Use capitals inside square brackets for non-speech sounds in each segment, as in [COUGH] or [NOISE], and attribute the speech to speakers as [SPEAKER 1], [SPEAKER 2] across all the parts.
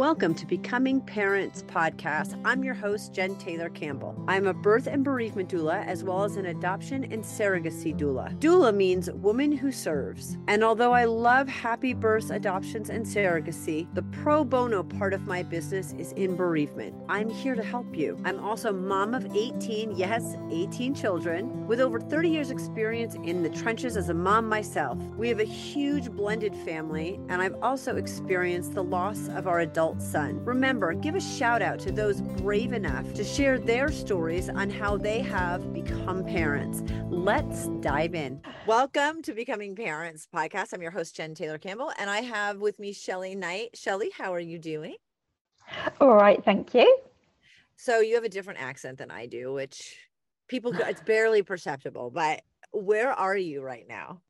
[SPEAKER 1] Welcome to Becoming Parents podcast. I'm your host, Jen Taylor Campbell. I'm a birth and bereavement doula, as well as an adoption and surrogacy doula. Doula means woman who serves. And although I love happy births, adoptions, and surrogacy, the pro bono part of my business is in bereavement. I'm here to help you. I'm also mom of 18, yes, 18 children, with over 30 years' experience in the trenches as a mom myself. We have a huge blended family, and I've also experienced the loss of our adult adult son. Remember, give a shout out to those brave enough to share their stories on how they have become parents. Let's dive in. Welcome to Becoming Parents podcast. I'm your host, Jen Taylor Campbell, and I have with me Shelly Knight. Shelly, how are you doing?
[SPEAKER 2] All right, thank you.
[SPEAKER 1] So you have a different accent than I do, which people, it's barely perceptible, but where are you right now?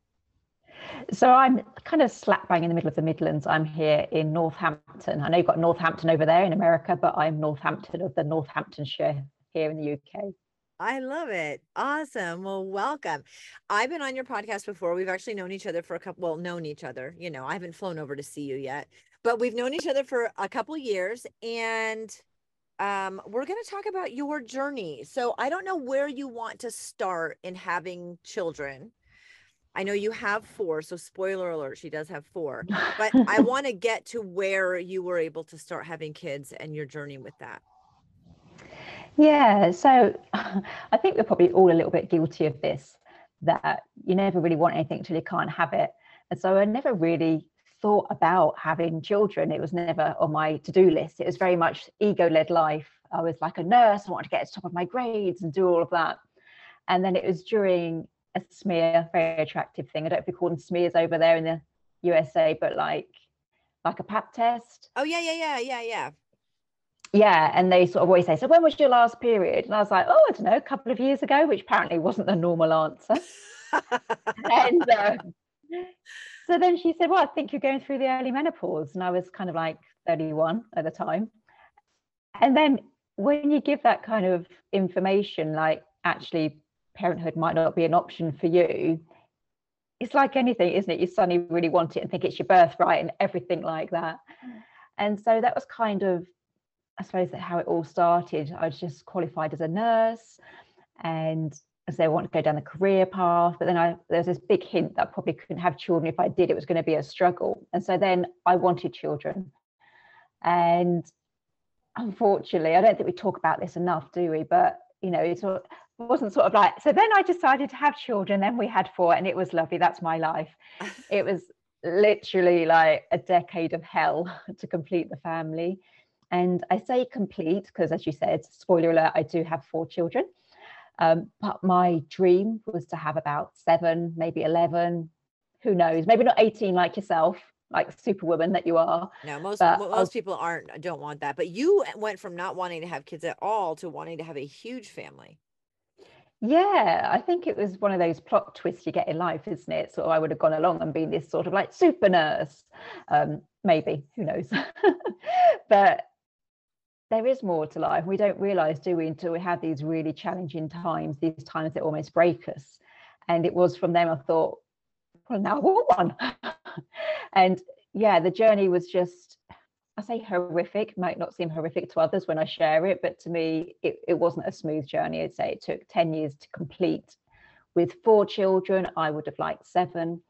[SPEAKER 2] So I'm kind of slap bang in the middle of the Midlands. I'm here in Northampton. I know you've got Northampton over there in America, but I'm Northampton of the Northamptonshire here in the UK.
[SPEAKER 1] I love it. Awesome. Well, welcome. I've been on your podcast before. We've actually known each other for a couple, well, known each other. You know, I haven't flown over to see you yet, but we've known each other for a couple years and um, we're going to talk about your journey. So I don't know where you want to start in having children. I know you have four, so spoiler alert, she does have four. But I [LAUGHS] want to get to where you were able to start having kids and your journey with that.
[SPEAKER 2] Yeah, so [LAUGHS] I think we're probably all a little bit guilty of this that you never really want anything till you can't have it. And so I never really thought about having children. It was never on my to do list. It was very much ego led life. I was like a nurse, I wanted to get to the top of my grades and do all of that. And then it was during a smear, very attractive thing. I don't know if we call them smears over there in the USA, but like like a pap test.
[SPEAKER 1] Oh yeah, yeah, yeah, yeah, yeah.
[SPEAKER 2] Yeah, and they sort of always say, "So when was your last period?" And I was like, "Oh, I don't know, a couple of years ago," which apparently wasn't the normal answer. [LAUGHS] and uh, so then she said, "Well, I think you're going through the early menopause," and I was kind of like 31 at the time. And then when you give that kind of information, like actually parenthood might not be an option for you. It's like anything isn't it? You suddenly really want it and think it's your birthright and everything like that. And so that was kind of i suppose how it all started. I was just qualified as a nurse and as they want to go down the career path but then i there was this big hint that I probably couldn't have children. If i did it was going to be a struggle. And so then i wanted children. And unfortunately i don't think we talk about this enough do we? But you know it's wasn't sort of like so then i decided to have children then we had four and it was lovely that's my life. [LAUGHS] It was literally like a decade of hell [LAUGHS] to complete the family. And i say complete because as you said spoiler alert i do have four children. Um, but my dream was to have about seven maybe 11 who knows maybe not 18 like yourself like superwoman that you are
[SPEAKER 1] no most most people aren't don't want that. But you went from not wanting to have kids at all to wanting to have a huge family
[SPEAKER 2] yeah, I think it was one of those plot twists you get in life, isn't it? So I would have gone along and been this sort of like super nurse. Um, maybe, who knows? [LAUGHS] but there is more to life. We don't realize, do we, until we have these really challenging times, these times that almost break us. And it was from them I thought, well, now what one? [LAUGHS] and yeah, the journey was just I say horrific, might not seem horrific to others when I share it, but to me, it, it wasn't a smooth journey. I'd say it took 10 years to complete. With four children, I would have liked seven.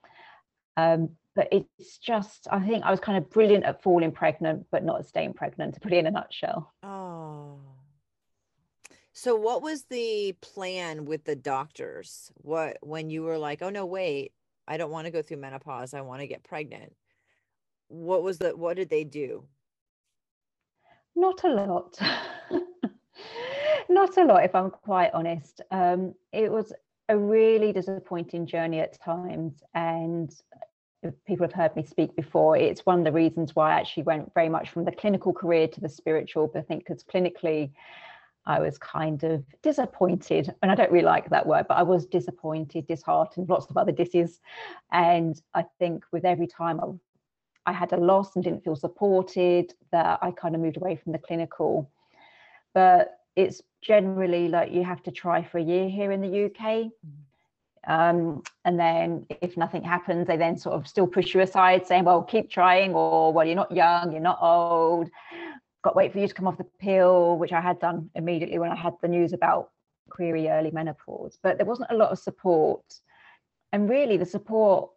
[SPEAKER 2] Um, but it's just, I think I was kind of brilliant at falling pregnant, but not at staying pregnant, to put it in a nutshell.
[SPEAKER 1] Oh. So what was the plan with the doctors? What when you were like, oh no, wait, I don't want to go through menopause. I want to get pregnant. What was the what did they do?
[SPEAKER 2] Not a lot. [LAUGHS] Not a lot, if I'm quite honest. Um, it was a really disappointing journey at times. And people have heard me speak before, it's one of the reasons why I actually went very much from the clinical career to the spiritual. But I think because clinically, I was kind of disappointed, and I don't really like that word, but I was disappointed, disheartened, lots of other disses. And I think with every time I I had a loss and didn't feel supported, that I kind of moved away from the clinical. But it's generally like you have to try for a year here in the UK. Um, and then if nothing happens, they then sort of still push you aside, saying, well, keep trying, or well, you're not young, you're not old, got wait for you to come off the pill, which I had done immediately when I had the news about query early menopause. But there wasn't a lot of support. And really, the support,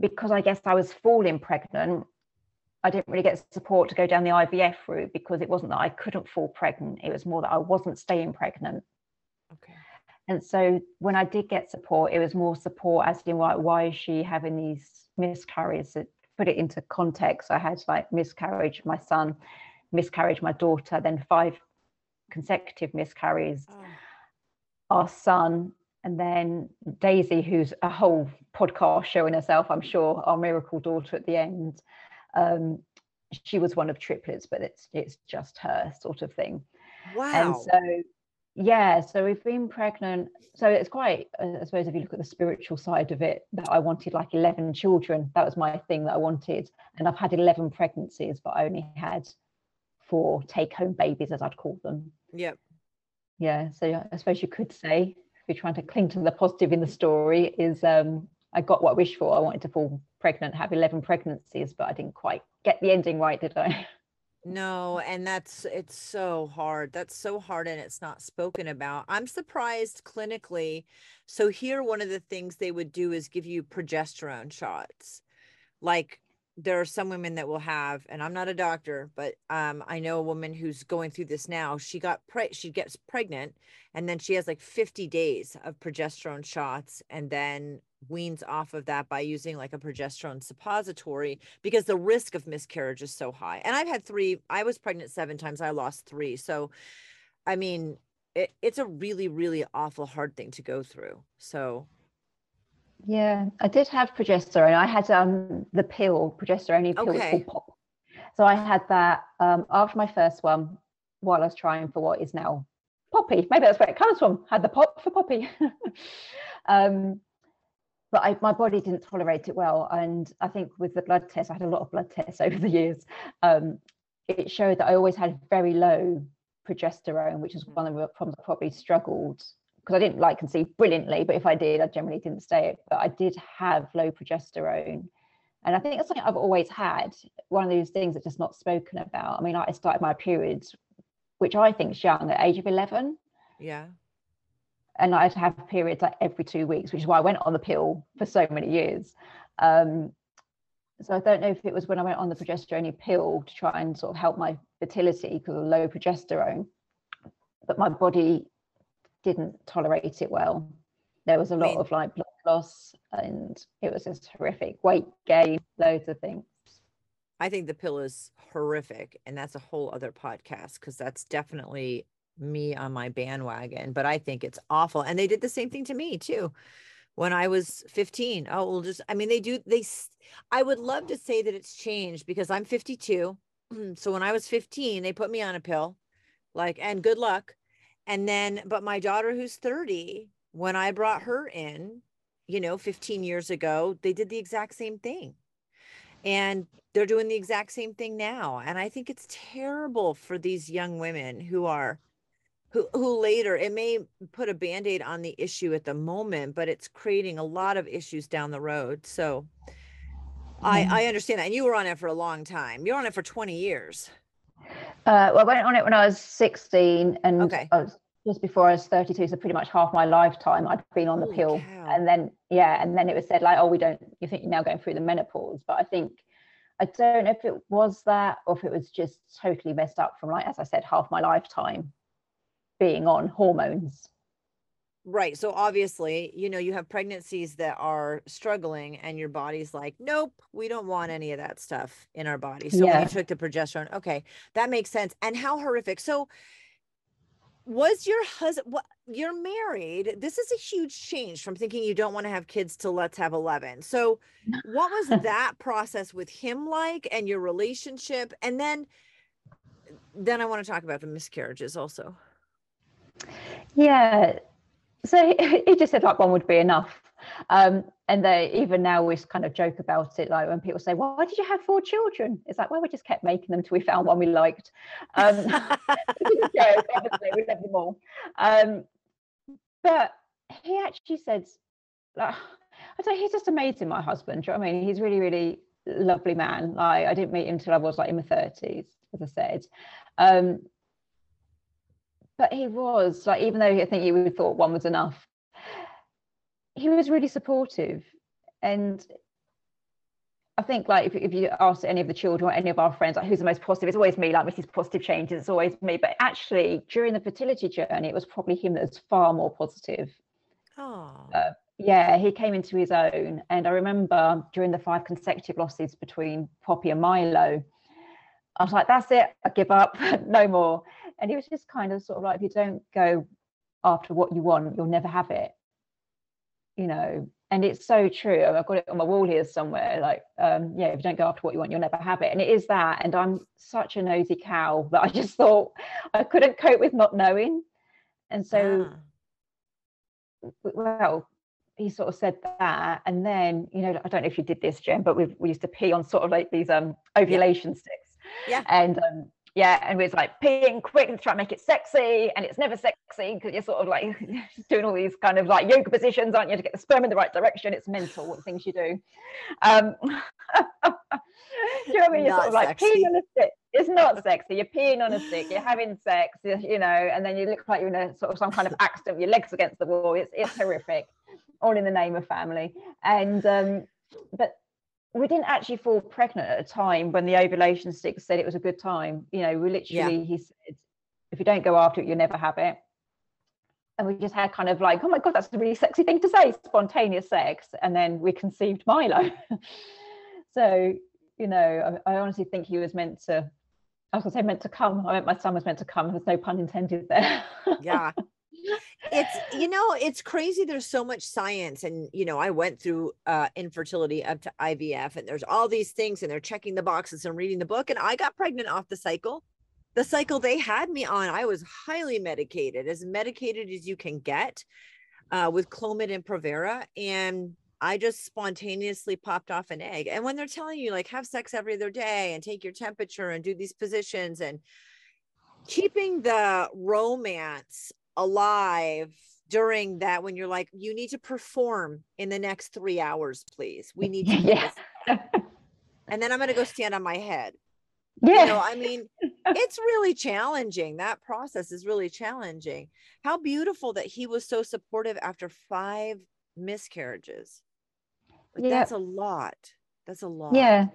[SPEAKER 2] because I guess I was falling pregnant, I didn't really get support to go down the IVF route because it wasn't that I couldn't fall pregnant, it was more that I wasn't staying pregnant.
[SPEAKER 1] Okay.
[SPEAKER 2] And so when I did get support, it was more support as in like, why is she having these miscarriages? To put it into context, I had like miscarriage, my son, miscarriage, my daughter, then five consecutive miscarriages, oh. our son, and then Daisy, who's a whole podcast show in herself, I'm sure, our miracle daughter at the end. Um, she was one of triplets, but it's it's just her sort of thing.
[SPEAKER 1] Wow.
[SPEAKER 2] And so yeah so we've been pregnant so it's quite uh, i suppose if you look at the spiritual side of it that i wanted like 11 children that was my thing that i wanted and i've had 11 pregnancies but i only had four take home babies as i'd call them
[SPEAKER 1] yep
[SPEAKER 2] yeah so i suppose you could say if you're trying to cling to the positive in the story is um i got what i wished for i wanted to fall pregnant have 11 pregnancies but i didn't quite get the ending right did i [LAUGHS]
[SPEAKER 1] No, and that's it's so hard. That's so hard and it's not spoken about. I'm surprised clinically. So here one of the things they would do is give you progesterone shots. Like there are some women that will have and I'm not a doctor, but um I know a woman who's going through this now. She got pre she gets pregnant and then she has like 50 days of progesterone shots and then weans off of that by using like a progesterone suppository because the risk of miscarriage is so high. And I've had three, I was pregnant seven times, I lost three. So, I mean, it, it's a really, really awful hard thing to go through. So,
[SPEAKER 2] yeah, I did have progesterone. I had um the pill, progesterone pill okay. pop. So I had that um after my first one while I was trying for what is now poppy. Maybe that's where it comes from. Had the pop for poppy. [LAUGHS] um but I, my body didn't tolerate it well. And I think with the blood test, I had a lot of blood tests [LAUGHS] over the years. Um, it showed that I always had very low progesterone, which is one of the problems I probably struggled because I didn't like conceive brilliantly, but if I did, I generally didn't stay it. But I did have low progesterone. And I think that's something I've always had. One of those things that's just not spoken about. I mean, I started my periods, which I think is young, at age of 11.
[SPEAKER 1] Yeah
[SPEAKER 2] and I'd have periods like every two weeks, which is why I went on the pill for so many years. Um, so I don't know if it was when I went on the progesterone pill to try and sort of help my fertility because of low progesterone, but my body didn't tolerate it well. There was a lot of like blood loss, and it was just horrific. Weight gain, loads of things.
[SPEAKER 1] I think the pill is horrific, and that's a whole other podcast because that's definitely me on my bandwagon, but I think it's awful. And they did the same thing to me too when I was 15. Oh, well, just, I mean, they do, they, I would love to say that it's changed because I'm 52. [CLEARS THROAT] so when I was 15, they put me on a pill, like, and good luck. And then, but my daughter who's 30, when I brought her in, you know, 15 years ago, they did the exact same thing. And they're doing the exact same thing now. And I think it's terrible for these young women who are who who later it may put a band-aid on the issue at the moment but it's creating a lot of issues down the road. So i i understand that. And you were on it for a long time. You're on it for 20 years
[SPEAKER 2] uh, well i went on it when i was 16 and okay. I was just before i was 32 so pretty much half my lifetime i'd been on the Holy pill cow. and then yeah and then it was said like oh we don't you think you're now going through the menopause but i think I don't know if it was that or if it was just totally messed up from like as I said half my lifetime being on hormones.
[SPEAKER 1] Right. So obviously, you know, you have pregnancies that are struggling and your body's like, nope, we don't want any of that stuff in our body. So yeah. you took the progesterone, okay, that makes sense. And how horrific. So was your husband what you're married this is a huge change from thinking you don't want to have kids to let's have 11 so [LAUGHS] what was that process with him like and your relationship and then then i want to talk about the miscarriages also
[SPEAKER 2] yeah. So [LAUGHS] he just said like one would be enough. Um, and they even now we kind of joke about it, like when people say, "Why did you have four children?" It's like, well, we just kept making them till we found one we liked. Um, [LAUGHS] obviously, we love them all. Um, but he actually said, like, I don't. He's just amazing, my husband. Do you know I mean? He's really, really lovely man. Like I didn't meet him until I was like in my thirties, as I said. Um, but he was like, even though I think you would thought one was enough, he was really supportive. And I think like if, if you ask any of the children or any of our friends, like who's the most positive, it's always me, like Mrs. Positive Changes, it's always me. But actually, during the fertility journey, it was probably him that was far more positive.
[SPEAKER 1] Oh.
[SPEAKER 2] Uh, yeah, he came into his own. And I remember during the five consecutive losses between Poppy and Milo, I was like, that's it, I give up, [LAUGHS] no more. And he was just kind of sort of like, if you don't go after what you want, you'll never have it. You know, and it's so true. I've got it on my wall here somewhere. Like, um, yeah, if you don't go after what you want, you'll never have it. And it is that. And I'm such a nosy cow [LAUGHS] that I just thought I couldn't cope with not knowing. And so, ah. well, he sort of said that. And then, you know, I don't know if you did this, Jen, but we we used to pee on sort of like these um ovulation yeah. sticks.
[SPEAKER 1] Yeah.
[SPEAKER 2] And um, yeah, and we like peeing quick and try to make it sexy, and it's never sexy because you're sort of like [LAUGHS] doing all these kind of like yoga positions, aren't you, to get the sperm in the right direction? It's mental what things you do. Um, [LAUGHS] do you know what I mean? You're sort of like sexy. peeing on a stick. It's not sexy. You're peeing on a stick. You're having sex, you know, and then you look like you're in a sort of some kind of accident. Your legs against the wall. It's it's horrific, all in the name of family. And um, but we didn't actually fall pregnant at a time when the ovulation stick said it was a good time. You know, we literally, yeah. he said, if you don't go after it, you'll never have it. And we just had kind of like, oh my God, that's a really sexy thing to say, spontaneous sex. And then we conceived Milo. [LAUGHS] so, you know, I, I, honestly think he was meant to, I was going to say meant to come. I meant my son was meant to come. There's no pun intended there. [LAUGHS]
[SPEAKER 1] yeah it's you know it's crazy there's so much science and you know i went through uh infertility up to ivf and there's all these things and they're checking the boxes and reading the book and i got pregnant off the cycle. The cycle they had me on i was highly medicated as medicated as you can get uh, with clomid and provera and i just spontaneously popped off an egg. And when they're telling you like have sex every other day and take your temperature and do these positions and keeping the romance alive during that when you're like you need to perform in the next three hours please. We need to yeah. and then i'm going to go stand on my head. Yeah. you know i mean it's really challenging. That process is really challenging. How beautiful that he was so supportive after five miscarriages. Like, yeah. that's a lot. That's a lot.
[SPEAKER 2] Yeah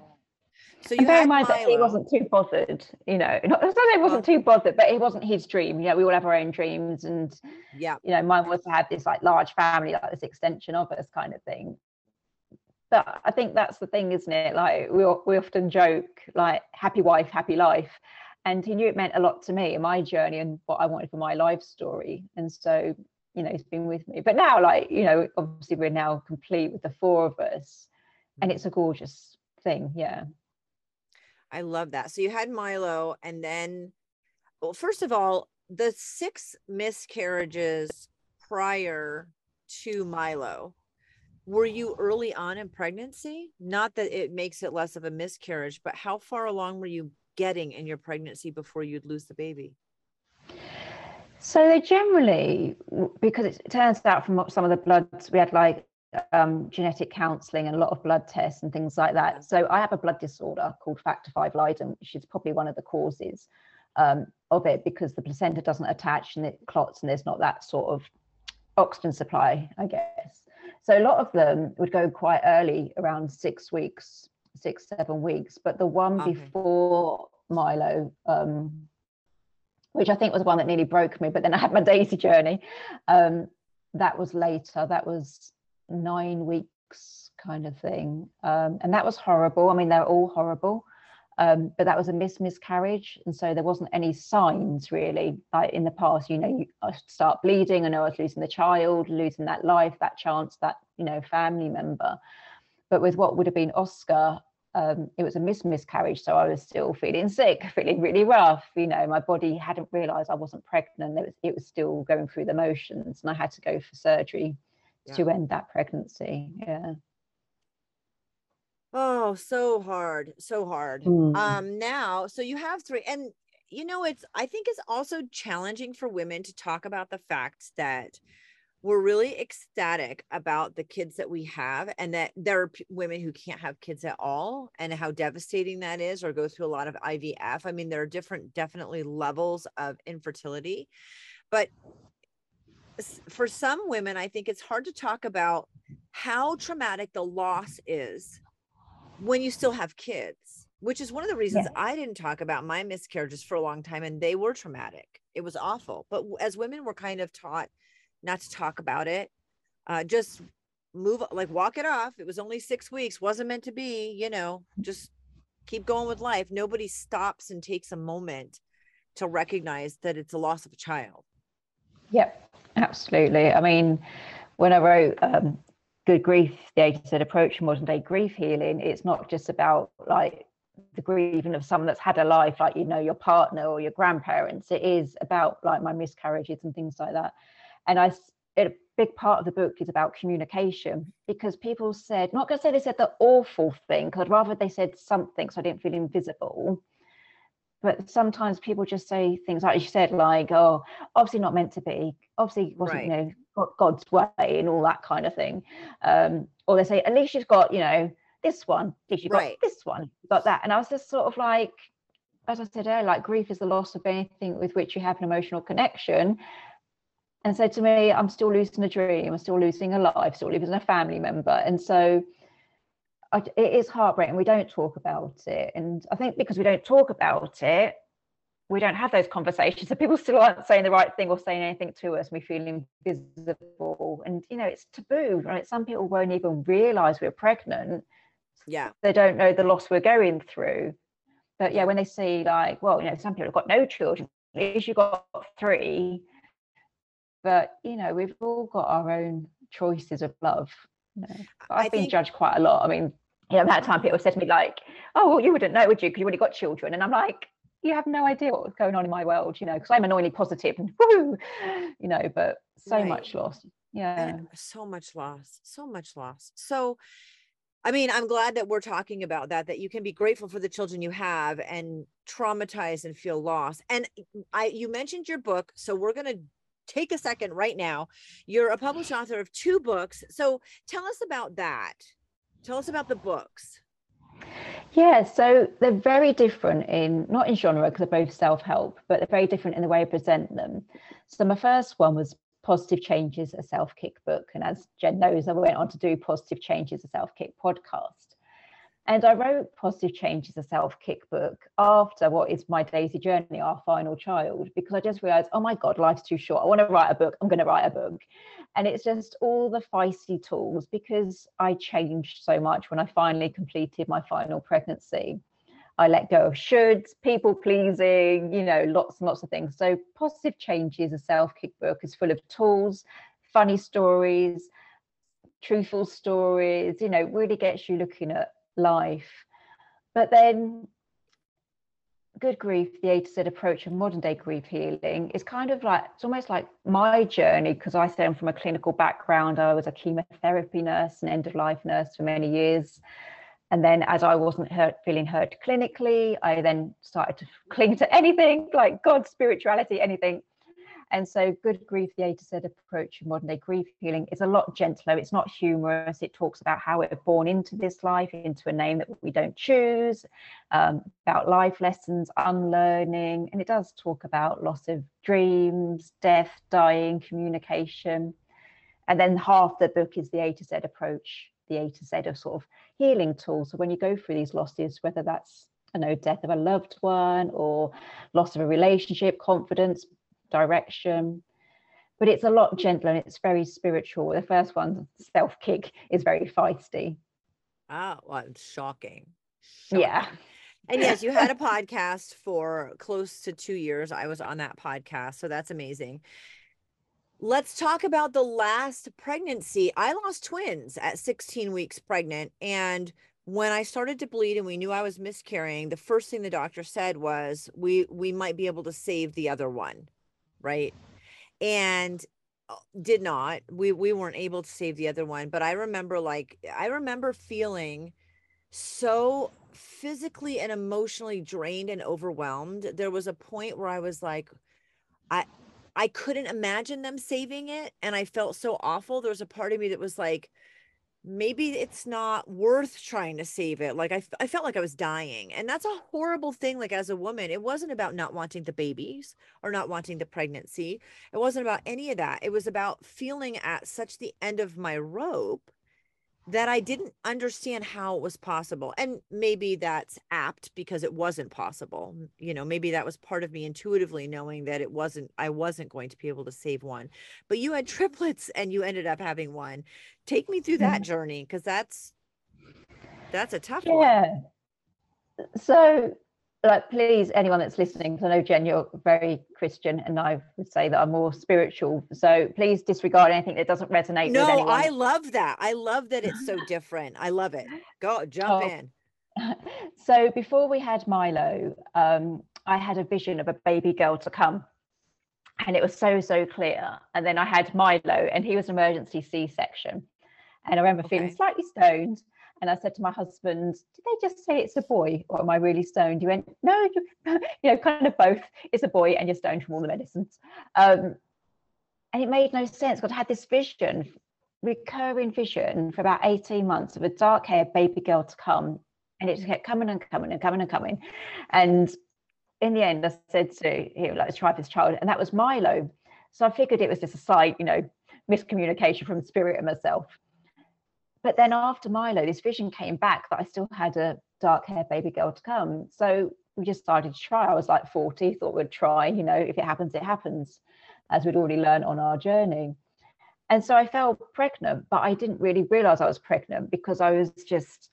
[SPEAKER 2] so you bear in mind Milo. that he wasn't too bothered, you know. Not, that he wasn't too bothered, but it wasn't his dream. You know, we all have our own dreams, and
[SPEAKER 1] yeah,
[SPEAKER 2] you know, mine was to have this like large family, like this extension of us kind of thing. But I think that's the thing, isn't it? Like we we often joke, like happy wife, happy life, and he knew it meant a lot to me in my journey and what I wanted for my life story. And so, you know, he's been with me. But now, like you know, obviously we're now complete with the four of us, and mm. it's a gorgeous thing. Yeah.
[SPEAKER 1] I love that. So you had Milo, and then, well, first of all, the six miscarriages prior to Milo, were you early on in pregnancy? Not that it makes it less of a miscarriage, but how far along were you getting in your pregnancy before you'd lose the baby?
[SPEAKER 2] So they generally, because it turns out from some of the bloods, we had like um, genetic counselling and a lot of blood tests and things like that. So I have a blood disorder called factor V Leiden, which is probably one of the causes um, of it because the placenta doesn't attach and it clots and there's not that sort of oxygen supply, I guess. So a lot of them would go quite early, around six weeks, six, seven weeks. But the one okay. before Milo, um, which I think was the one that nearly broke me, but then I had my [LAUGHS] daisy journey. Um, that was later. That was nine weeks kind of thing. Um, and that was horrible. I mean, they're all horrible. Um, but that was a miss miscarriage. And so there wasn't any signs really. Like in the past, you know, you start bleeding. I know I was losing the child, losing that life, that chance, that, you know, family member. But with what would have been Oscar, um, it was a miss miscarriage. So I was still feeling sick, [LAUGHS] feeling really rough. You know, my body hadn't realized I wasn't pregnant. It was, it was still going through the motions and I had to go for surgery yeah. to end that pregnancy. Yeah.
[SPEAKER 1] Oh, so hard, so hard. Mm. Um, now, so you have three, and you know, it's I think it's also challenging for women to talk about the fact that we're really ecstatic about the kids that we have and that there are p- women who can't have kids at all and how devastating that is or go through a lot of IVF. I mean, there are different, definitely levels of infertility. But for some women, I think it's hard to talk about how traumatic the loss is when you still have kids, which is one of the reasons yeah. I didn't talk about my miscarriages for a long time and they were traumatic. It was awful. But as women, we're kind of taught not to talk about it. Uh, just move, like walk it off. It was only six weeks, wasn't meant to be, you know, just keep going with life. Nobody stops and takes a moment to recognize that it's a loss of a child.
[SPEAKER 2] Yep, absolutely. I mean, when I wrote um, Good Grief, the A to Z approach to modern day grief healing, it's not just about like the grieving of someone that's had a life, like, you know, your partner or your grandparents. It is about like my miscarriages and things like that. And I, a big part of the book is about communication because people said, not going to say they said the awful thing, because rather they said something so I didn't feel invisible but sometimes people just say things like you said like oh obviously not meant to be. Obviously wasn't right. you know god's way and all that kind of thing. Um, or they say at least you've got you know this one. At least you've right. got this one. Got that. And i was just sort of like as i said earlier like grief is the loss of anything with which you have an emotional connection. And so to me i'm still losing a dream. I'm still losing a life. Still losing a family member. And so I, it is heartbreaking. We don't talk about it, and I think because we don't talk about it, we don't have those conversations. So people still aren't saying the right thing or saying anything to us. We feel invisible, and you know it's taboo. Right? Some people won't even realise we're pregnant.
[SPEAKER 1] Yeah,
[SPEAKER 2] they don't know the loss we're going through. But yeah, when they see like, well, you know, some people have got no children. At least you got three. But you know, we've all got our own choices of love. Know, I've I been think... judged quite a lot. I mean, you know, that time people said to me like, "Oh, well, you wouldn't know, would you? Because you already got children." And I'm like, "You have no idea what's going on in my world, you know, because I'm annoyingly positive and [LAUGHS] woo, you know, but so right. much loss. Yeah,
[SPEAKER 1] and so much loss, so much loss. So, I mean, I'm glad that we're talking about that. That you can be grateful for the children you have and traumatized and feel lost. And mm, I, you mentioned your book, so we're gonna take a second right now. You're a published author of two books. So tell us about that. Tell us about the books.
[SPEAKER 2] Yeah, so they're very different in not in genre because they're both self-help, but they're very different in the way I present them. So my first one was Positive Changes, a self-kick book, and as Jen knows, I went on to do Positive Changes, a self-kick podcast. And I wrote Positive Changes, a Self Kickbook after what is my Daisy journey, our final child, because I just realized, oh my God, life's too short. I want to write a book. I'm going to write a book. And it's just all the feisty tools because I changed so much when I finally completed my final pregnancy. I let go of shoulds, people pleasing, you know, lots and lots of things. So, Positive Changes, a Self Kickbook is full of tools, funny stories, truthful stories, you know, really gets you looking at life. But then good grief, the A to Z approach of modern day grief healing is kind of like it's almost like my journey because I stem from a clinical background. I was a chemotherapy nurse and end of life nurse for many years. And then as I wasn't hurt, feeling hurt clinically, I then started to [LAUGHS] cling to anything like God, spirituality, anything. And so, Good Grief, the A to Z approach of modern day grief healing is a lot gentler. It's not humorous. It talks about how we're born into this life, into a name that we don't choose, um, about life lessons, unlearning. And it does talk about loss of dreams, death, dying, communication. And then half the book is the A to Z approach, the A to Z of sort of healing tools. So, when you go through these losses, whether that's I know death of a loved one or loss of a relationship, confidence, direction but it's a lot gentler and it's very spiritual. The first one self kick is very feisty.
[SPEAKER 1] Oh well, shocking.
[SPEAKER 2] shocking. Yeah.
[SPEAKER 1] And yes you had a podcast for close to two years. I was on that podcast so that's amazing. Let's talk about the last pregnancy. I lost twins at 16 weeks pregnant and when I started to bleed and we knew I was miscarrying, the first thing the doctor said was we we might be able to save the other one right? And uh, did not. We we weren't able to save the other one, but I remember like I remember feeling so physically and emotionally drained and overwhelmed. There was a point where I was like I I couldn't imagine them saving it. And I felt so awful. There was a part of me that was like, maybe it's not worth trying to save it. Like I, I felt like I was dying. And that's a horrible thing. Like as a woman, it wasn't about not wanting the babies or not wanting the pregnancy. It wasn't about any of that. It was about feeling at such the end of my rope that I didn't understand how it was possible. And maybe that's apt because it wasn't possible. You know, maybe that was part of me intuitively knowing that it wasn't, I wasn't going to be able to save one. But you had [LAUGHS] triplets and you ended up having one. Take me through that mm-hmm. journey because that's that's a tough
[SPEAKER 2] yeah. one. Yeah. So like please anyone that's listening because i know jen you're very christian and i would say that i'm more spiritual. So please disregard anything that doesn't resonate with.
[SPEAKER 1] no i love that. I love that it's so different. I love it. Go jump oh. in. [LAUGHS]
[SPEAKER 2] So before we had milo um, i had a vision of a baby girl to come and it was so so clear. And then i had milo and he was an emergency c-section. And i remember okay. feeling slightly stoned and I said to my husband, did they just say it's a boy or am I really stoned? He went, no, you, [LAUGHS] you know, kind of both. It's a boy and you're stoned from all the medicines. Um, and it made no sense because I had this vision, recurring vision for about 18 months of a dark haired baby girl to come. And it just kept coming and coming and coming and coming. And in the end, I said to him, like, try this child. And that was Milo. So I figured it was just a slight, you know, miscommunication from spirit and myself. But then after Milo, this vision came back that I still had a dark haired baby girl to come. So we just started to try. I was like 40, thought we'd try, you know, if it happens, it happens, as we'd already learned on our journey. And so I fell pregnant, but I didn't really realize I was pregnant because I was just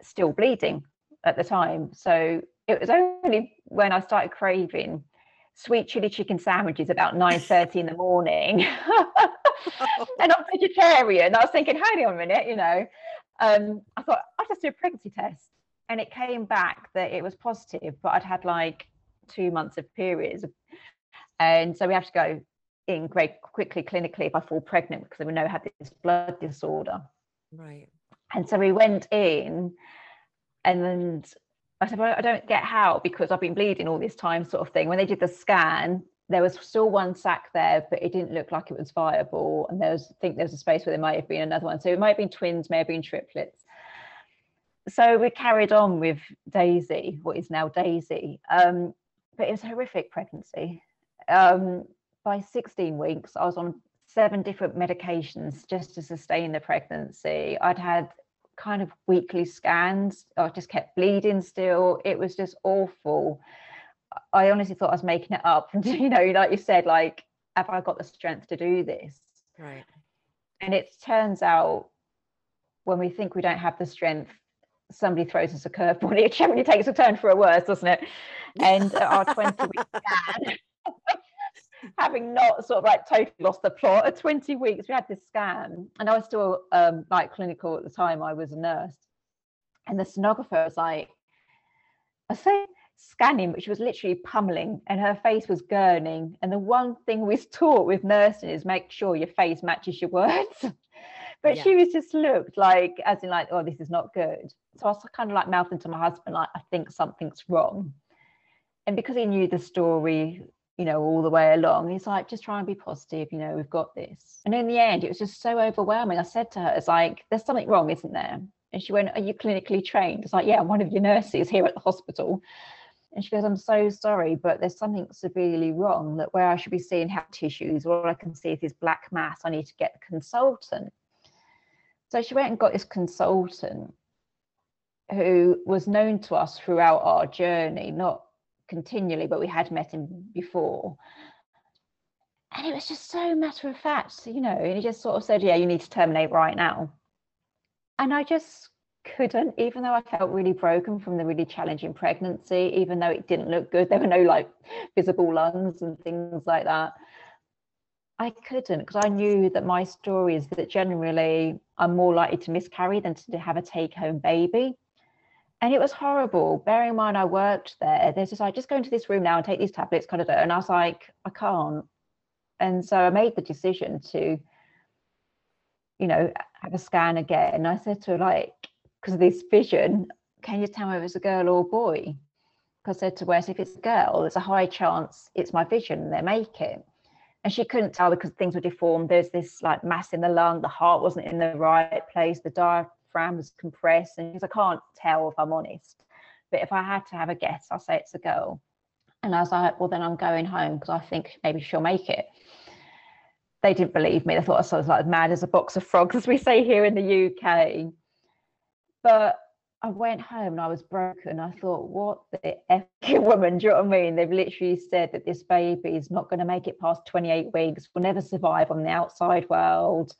[SPEAKER 2] still bleeding at the time. So it was only when I started craving sweet chili chicken sandwiches about 9.30 in the morning [LAUGHS] [LAUGHS] and I'm vegetarian. I was thinking, hang on a minute, you know. Um, I thought I'll just do a pregnancy test. And it came back that it was positive, but I'd had like two months of periods. And so we have to go in very quickly clinically if I fall pregnant because we know I had this blood disorder.
[SPEAKER 1] Right.
[SPEAKER 2] And so we went in and then I said, well, I don't get how because I've been bleeding all this time, sort of thing. When they did the scan, there was still one sac there, but it didn't look like it was viable. And there was, I think there was a space where there might have been another one. So it might have been twins, may have been triplets. So we carried on with Daisy, what is now Daisy. Um, but it was horrific pregnancy. Um, by 16 weeks, I was on seven different medications just to sustain the pregnancy. I'd had kind of weekly scans. I just kept bleeding still. It was just awful. I honestly thought I was making it up. [LAUGHS] And you know, like you said, like, have I got the strength to do this?
[SPEAKER 1] Right.
[SPEAKER 2] And it turns out when we think we don't have the strength, somebody throws us a curveball. [LAUGHS] It generally takes a turn for a worse, doesn't it? And our 20 week [LAUGHS] scan, having not sort of like totally lost the plot, at 20 weeks, we had this scan, and I was still um, like clinical at the time. I was a nurse, and the sonographer was like, I say scanning, but she was literally pummeling and her face was gurning. And the one thing we're taught with nursing is make sure your face matches your words. [LAUGHS] but yeah. she was just looked like, as in like, oh, this is not good. So I was kind of like mouthing to my husband, like, I think something's wrong. And because he knew the story, you know, all the way along, he's like, just try and be positive, you know, we've got this. And in the end, it was just so overwhelming. I said to her, it's like, there's something wrong, isn't there? And she went, Are you clinically trained? It's like, Yeah, I'm one of your nurses here at the hospital. And she goes, I'm so sorry, but there's something severely wrong that where I should be seeing heart tissues, all I can see is this black mass. I need to get the consultant. So she went and got this consultant who was known to us throughout our journey, not continually, but we had met him before. And it was just so matter of fact, you know, and he just sort of said, Yeah, you need to terminate right now. And I just couldn't, even though I felt really broken from the really challenging pregnancy, even though it didn't look good. [LAUGHS] There were no like visible lungs and things like that. I couldn't because I knew that my story is that generally I'm more likely to miscarry than to have a take home baby. And it was horrible. Bearing in mind I worked there, there's just like, just go into this room now and take these tablets, kind of. And I was like, I can't. And so I made the decision to, you know, have a scan again. And I said to her, like, because of this vision, can you tell me if it's a girl or a boy? Because I said to Wes, if it's a girl, there's a high chance it's my vision and they make it. and she couldn't tell because things were deformed. There's this like mass in the lung, the heart wasn't in the right place, the diaphragm was compressed, and I can't tell if I'm honest. But if I had to have a guess, I'll say it's a girl. And I was like, well, then I'm going home because I think maybe she'll make it. They didn't believe me. They thought I was like mad as a box of frogs, [LAUGHS] as we say here in the UK. But I went home and I was broken. I thought, what the effing [LAUGHS] woman? Do you know what I mean? They've literally said that this baby is not going to make it past 28 weeks, will never survive on the outside world.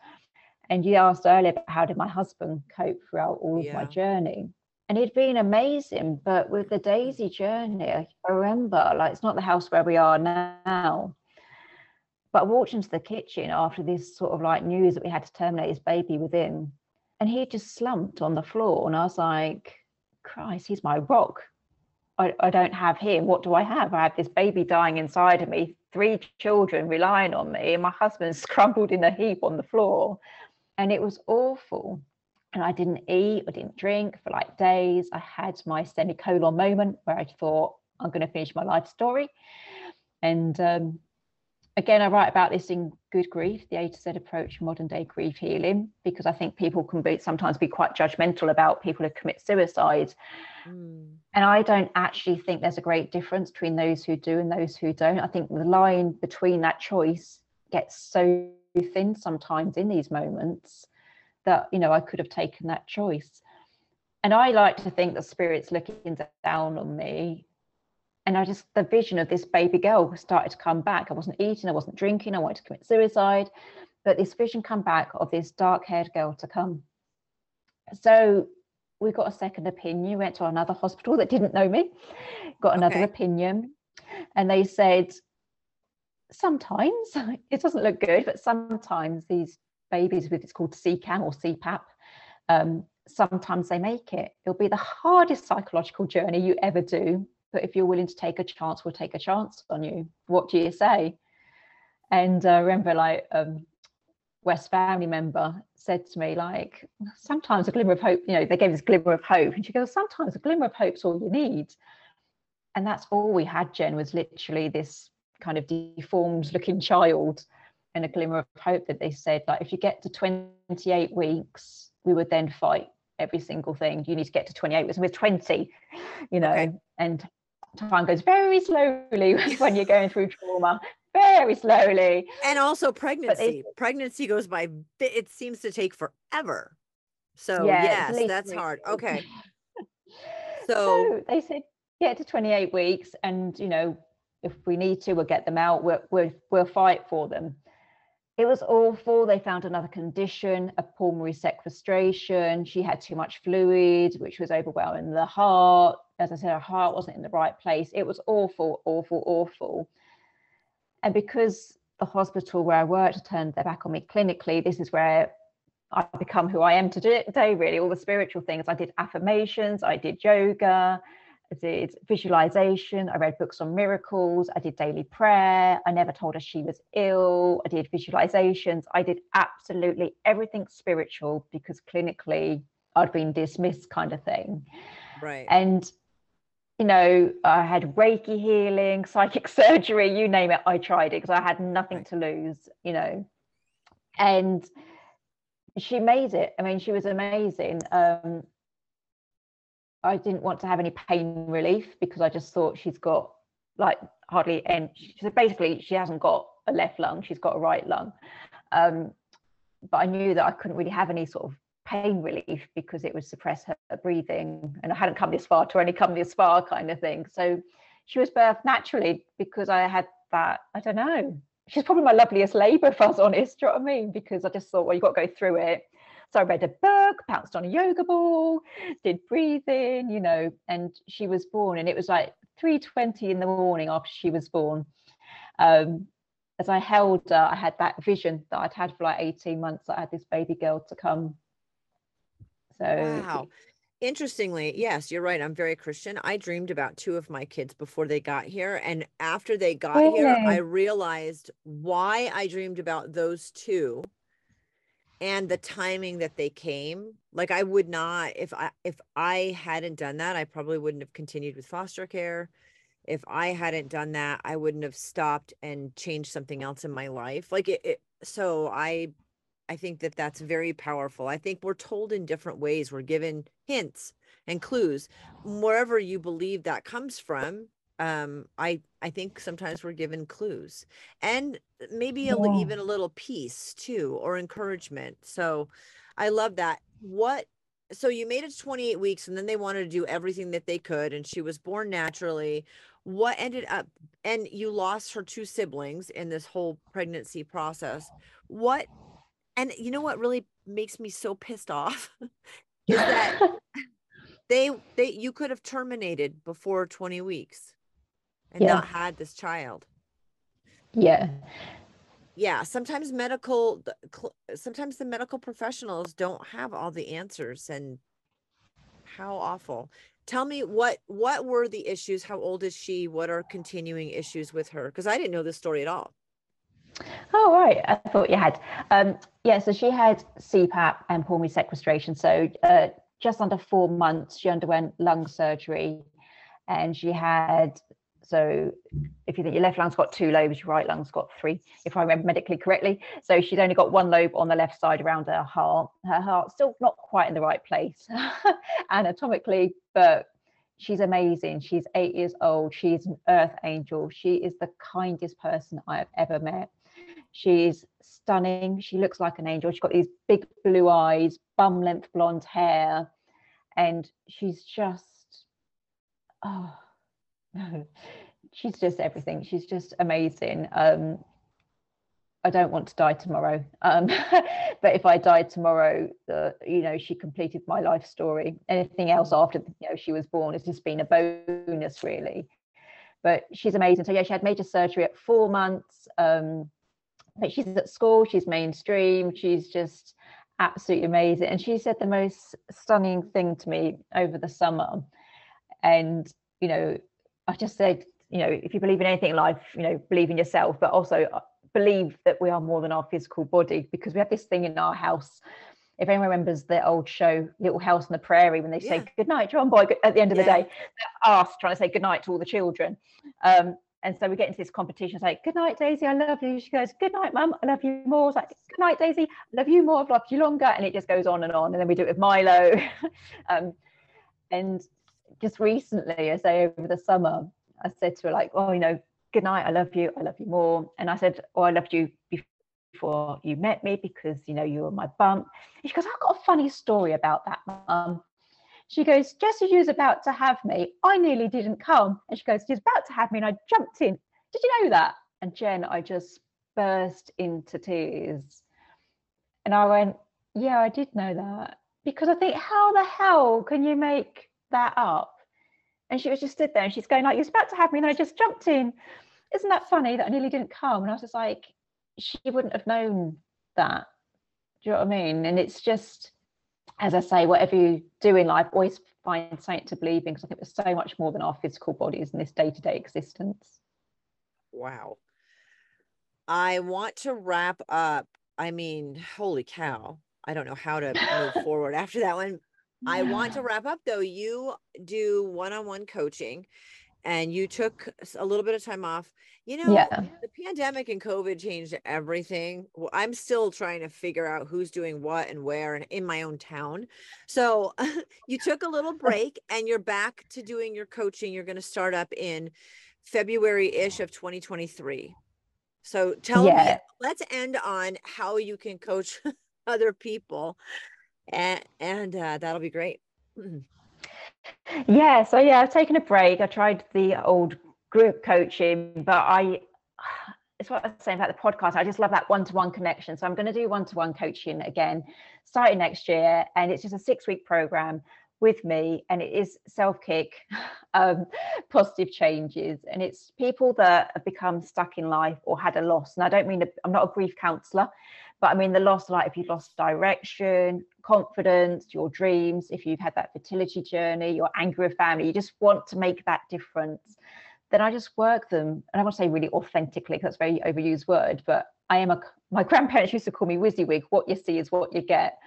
[SPEAKER 2] And you asked earlier about how did my husband cope throughout all yeah. of my journey? And it'd been amazing. But with the Daisy journey, I remember like it's not the house where we are now. But I walked into the kitchen after this sort of like news that we had to terminate his baby within and he just slumped on the floor and i was like christ he's my rock. I, I don't have him. What do i have? I have this baby dying inside of me three children relying on me and my husband's [LAUGHS] crumpled in a heap on the floor. And it was awful. And i didn't eat i didn't drink for like days. I had my semicolon moment where i thought i'm going to finish my life story. And um, again, I write about this in Good Grief, the A to Z approach modern day grief healing, because I think people can be sometimes be quite judgmental about people who commit suicide. Mm. And I don't actually think there's a great difference between those who do and those who don't. I think the line between that choice gets so thin sometimes in these moments that, you know, I could have taken that choice. And I like to think that spirit's looking down on me and I just the vision of this baby girl started to come back. I wasn't eating, I wasn't drinking, I wanted to commit suicide, but this vision come back of this dark-haired girl to come. So we got a second opinion. Went to another hospital that didn't know me, got another okay. opinion, and they said sometimes [LAUGHS] it doesn't look good, but sometimes these babies with it's called CCAM or CPAM. Um, sometimes they make it. It'll be the hardest psychological journey you ever do, but if you're willing to take a chance, we'll take a chance on you. What do you say? And uh, remember, like um, West family member said to me, like, sometimes a glimmer of hope, you know, they gave this glimmer of hope. And she goes, sometimes a glimmer of hope's all you need. And that's all we had, Jen, was literally this kind of deformed looking child and a glimmer of hope that they said, like, if you get to 28 weeks, we would then fight every single thing. You need to get to 28 weeks. And with 20, you know, okay. and time goes very slowly [LAUGHS] when you're going through trauma. Very slowly.
[SPEAKER 1] And also pregnancy. Pregnancy goes by it seems to take forever. So yeah, yes that's hard. okay. so,
[SPEAKER 2] so, they said get to 28 weeks and you know if we need to we'll get them out. We'll, we'll, we'll fight for them it was awful. They found another condition, a pulmonary sequestration. She had too much fluid, which was overwhelming the heart. As I said, her heart wasn't in the right place. It was awful, awful, awful. And because the hospital where I worked turned their back on me clinically, this is where I've become who I am today, really. All the spiritual things. I did affirmations, I did yoga, I did visualization. I read books on miracles. I did daily prayer. I never told her she was ill. I did visualizations. I did absolutely everything spiritual because clinically I'd been dismissed, kind of thing.
[SPEAKER 1] Right.
[SPEAKER 2] And, you know, I had Reiki healing, psychic [LAUGHS] surgery, you name it. I tried it because I had nothing right. to lose, you know. And she made it. I mean, she was amazing. Um, I didn't want to have any pain relief because I just thought she's got like hardly any. So basically, she hasn't got a left lung; she's got a right lung. Um, but I knew that I couldn't really have any sort of pain relief because it would suppress her breathing, and I hadn't come this far to only come this far, kind of thing. So she was birthed naturally because I had that. I don't know. She's probably my loveliest labour, if I was honest. Do you know what I mean? Because I just thought, well, you've got to go through it so I read a book, pounced on a yoga ball, did breathing, you know, and she was born. And it was like 3.20 in the morning after she was born. Um, as I held her, I had that vision that I'd had for like 18 months I had this baby girl to come. So
[SPEAKER 1] wow. Interestingly, yes, you're right. I'm very Christian. I dreamed about two of my kids before they got here. And after they got here, I realized why I dreamed about those two and the timing that they came like i would not if i if i hadn't done that i probably wouldn't have continued with foster care if I hadn't done that, I wouldn't have stopped and changed something else in my life. Like it, it so I I think that that's very powerful. I think we're told in different ways. We're given hints and clues wherever you believe that comes from. Um, I I think sometimes we're given clues and maybe a, even a little peace too or encouragement. So I love that. What so you made it to 28 weeks and then they wanted to do everything that they could and she was born naturally what ended up and you lost her two siblings in this whole pregnancy process what and you know what really makes me so pissed off [LAUGHS] is that [LAUGHS] they they you could have terminated before 20 weeks and yeah. not had this child.
[SPEAKER 2] Yeah.
[SPEAKER 1] Yeah sometimes medical sometimes the medical professionals don't have all the answers and how awful. Tell me what what were the issues? How old is she? What are continuing issues with her? Because i didn't know this story at all.
[SPEAKER 2] Oh right. I thought you had. Um yeah so she had CPAM and pulmonary sequestration. So uh, just under four months she underwent lung surgery and she had so if you think your left lung's got two lobes, your right lung's got three, if I remember medically correctly. So she's only got one lobe on the left side around her heart. Her heart's still not quite in the right place [LAUGHS] anatomically, but she's amazing. She's eight years old. She's an earth angel. She is the kindest person I have ever met. She's stunning. She looks like an angel. She's got these big blue eyes, bum length blonde hair, and she's just, oh, [LAUGHS] she's just everything. She's just amazing. Um, I don't want to die tomorrow. Um, [LAUGHS] but if I died tomorrow, uh, you know, she completed my life story. Anything else after you know she was born has just been a bonus, really. But she's amazing. So yeah, she had major surgery at four months. Um, but she's at school. She's mainstream. She's just absolutely amazing. And she said the most stunning thing to me over the summer. And you know, I just said, you know, if you believe in anything in life, you know, believe in yourself, but also uh, believe that we are more than our physical body because we have this thing in our house. If anyone remembers the old show Little House on the Prairie, when they yeah. say good night, John Boy, at the end of yeah. the day, asked trying to say good night to all the children. Um, and so we get into this competition. It's like, good night, Daisy, I love you. She goes, good night, mum, I love you more. It's like, good night, Daisy, I love you more, I've loved you longer. And it just goes on and on. And then we do it with Milo. [LAUGHS] um, and just recently, I say over the summer, I said to her like, "Oh, you know, good night. I love you. I love you more." And I said, "Oh, I loved you before you met me because you know you were my bump." She goes, "I've got a funny story about that, mum." She goes, "Just as you was about to have me, I nearly didn't come." And she goes, "She was about to have me, and I jumped in. Did you know that?" And Jen, I just burst into tears, and I went, "Yeah, I did know that." Because I think, how the hell can you make that up. And she was just stood there and she's going like, you're about to have me. And I just jumped in. Isn't that funny that I nearly didn't come? And I was just like, she wouldn't have known that. Do you know what I mean? And it's just, as I say, whatever you do in life, always find something to believe in because I think there's so much more than our physical bodies in this day-to-day existence.
[SPEAKER 1] Wow. I want to wrap up. I mean, holy cow. I don't know how to move [LAUGHS] forward after that one. I want to wrap up though. You do one on one coaching and you took a little bit of time off. You know, yeah. the pandemic and COVID changed everything. Well, I'm still trying to figure out who's doing what and where and in my own town. So [LAUGHS] you took a little break and you're back to doing your coaching. You're going to start up in February ish of 2023. So tell yeah. me, let's end on how you can coach [LAUGHS] other people and, and uh, that'll be great. Mm.
[SPEAKER 2] Yeah, so yeah, I've taken a break. I tried the old group coaching, but I it's what I was saying about the podcast. I just love that one-to-one connection. So I'm going to do one-to-one coaching again, starting next year, and it's just a six-week program with me, and it is self-kick, [LAUGHS] um, positive changes, and it's people that have become stuck in life or had a loss. And I don't mean I'm not a grief counselor, but I mean the loss, like if you've lost direction, confidence, your dreams, if you've had that fertility journey, your angry with family, you just want to make that difference, then I just work them. And I want to say really authentically, because that's a very overused word, but I am a, my [LAUGHS] grandparents used to call me WYSIWYG, what you see is what you get.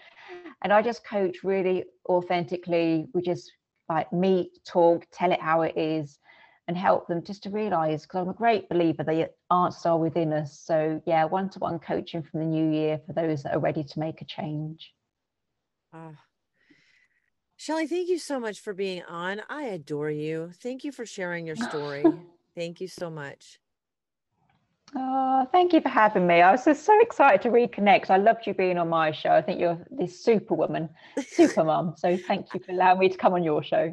[SPEAKER 2] And I just coach really authentically. We just like meet, talk, tell it how it is. And help them just to realize because I'm a great believer the answers are within us. So yeah, one-to-one coaching from the new year for those that are ready to make a change. Ah.
[SPEAKER 1] Oh. Shelly, thank you so much for being on. I adore you. Thank you for sharing your story. [LAUGHS] thank you so much.
[SPEAKER 2] Oh, thank you for having me. I was just so excited to reconnect. I loved you being on my show. I think you're this superwoman, [LAUGHS] super mom. So thank you for allowing me to come on your show.